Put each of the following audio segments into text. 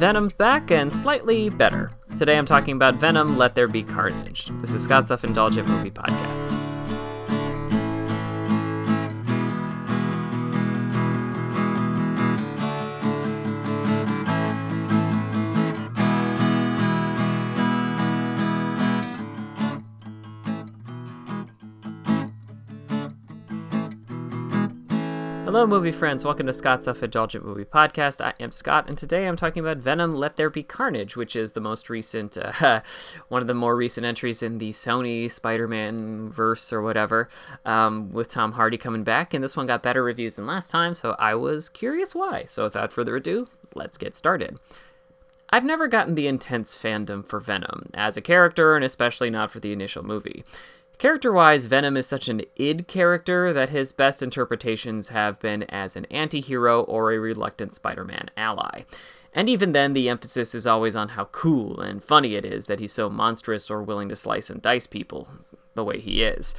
Venom's back and slightly better. Today I'm talking about Venom Let There Be Carnage. This is Scott's Self Indulgent Movie Podcast. Hello, movie friends. Welcome to Scott's Self Indulgent Movie Podcast. I am Scott, and today I'm talking about Venom Let There Be Carnage, which is the most recent, uh, one of the more recent entries in the Sony Spider Man verse or whatever, um, with Tom Hardy coming back. And this one got better reviews than last time, so I was curious why. So without further ado, let's get started. I've never gotten the intense fandom for Venom as a character, and especially not for the initial movie. Character wise, Venom is such an id character that his best interpretations have been as an anti hero or a reluctant Spider Man ally. And even then, the emphasis is always on how cool and funny it is that he's so monstrous or willing to slice and dice people the way he is.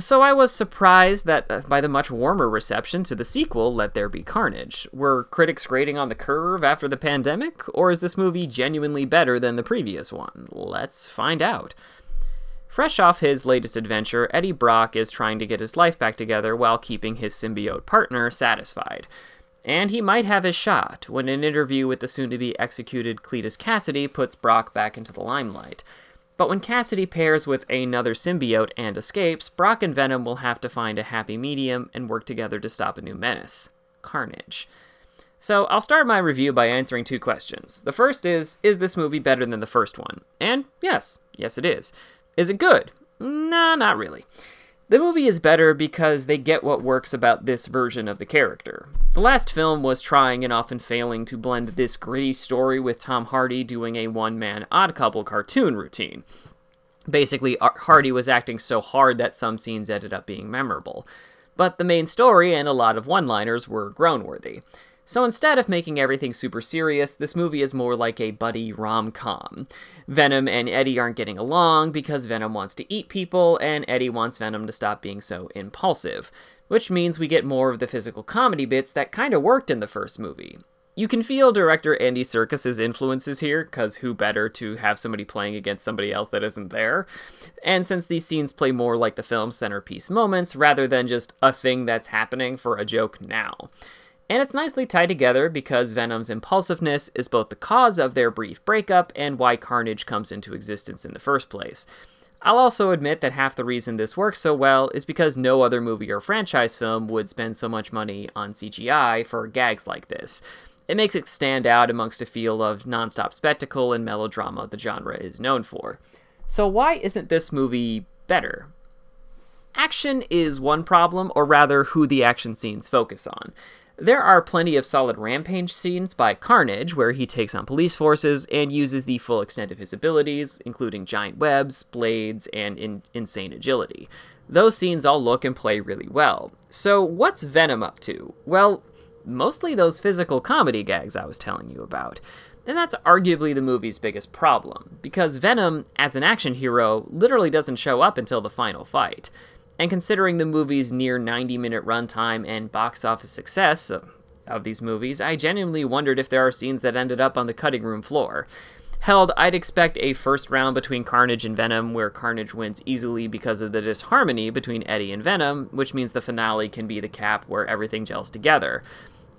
So I was surprised that uh, by the much warmer reception to the sequel, Let There Be Carnage. Were critics grading on the curve after the pandemic, or is this movie genuinely better than the previous one? Let's find out. Fresh off his latest adventure, Eddie Brock is trying to get his life back together while keeping his symbiote partner satisfied. And he might have his shot when an interview with the soon to be executed Cletus Kasady puts Brock back into the limelight. But when Kasady pairs with another symbiote and escapes, Brock and Venom will have to find a happy medium and work together to stop a new menace Carnage. So I'll start my review by answering two questions. The first is Is this movie better than the first one? And yes, yes, it is. Is it good? Nah, not really. The movie is better because they get what works about this version of the character. The last film was trying and often failing to blend this gritty story with Tom Hardy doing a one man odd couple cartoon routine. Basically, Hardy was acting so hard that some scenes ended up being memorable. But the main story and a lot of one liners were groan worthy. So instead of making everything super serious, this movie is more like a buddy rom com. Venom and Eddie aren't getting along because Venom wants to eat people, and Eddie wants Venom to stop being so impulsive, which means we get more of the physical comedy bits that kind of worked in the first movie. You can feel director Andy Serkis's influences here, because who better to have somebody playing against somebody else that isn't there? And since these scenes play more like the film's centerpiece moments rather than just a thing that's happening for a joke now. And it's nicely tied together because Venom's impulsiveness is both the cause of their brief breakup and why Carnage comes into existence in the first place. I'll also admit that half the reason this works so well is because no other movie or franchise film would spend so much money on CGI for gags like this. It makes it stand out amongst a field of nonstop spectacle and melodrama the genre is known for. So, why isn't this movie better? Action is one problem, or rather, who the action scenes focus on. There are plenty of solid rampage scenes by Carnage, where he takes on police forces and uses the full extent of his abilities, including giant webs, blades, and in- insane agility. Those scenes all look and play really well. So, what's Venom up to? Well, mostly those physical comedy gags I was telling you about. And that's arguably the movie's biggest problem, because Venom, as an action hero, literally doesn't show up until the final fight. And considering the movie's near 90 minute runtime and box office success of, of these movies, I genuinely wondered if there are scenes that ended up on the cutting room floor. Held, I'd expect a first round between Carnage and Venom where Carnage wins easily because of the disharmony between Eddie and Venom, which means the finale can be the cap where everything gels together.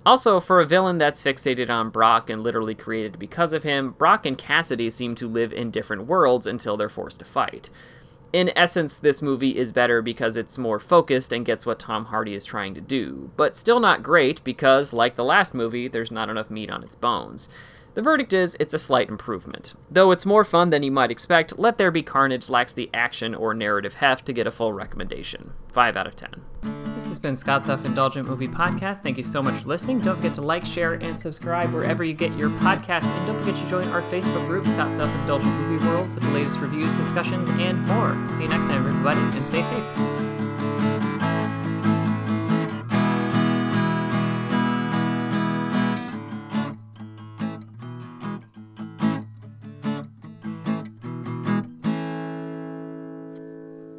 Also, for a villain that's fixated on Brock and literally created because of him, Brock and Kasady seem to live in different worlds until they're forced to fight in essence, this movie is better because it's more focused and gets what Tom Hardy is trying to do, but still not great because, like the last movie, there's not enough meat on its bones. The verdict is it's a slight improvement. Though it's more fun than you might expect, Let There Be Carnage lacks the action or narrative heft to get a full recommendation. 5 out of 10. This has been Scott's Self Indulgent Movie Podcast. Thank you so much for listening. Don't forget to like, share, and subscribe wherever you get your podcasts. And don't forget to join our Facebook group, Scott's Self Indulgent Movie World, for the latest reviews, discussions, and more. See you next time, everybody, and stay safe.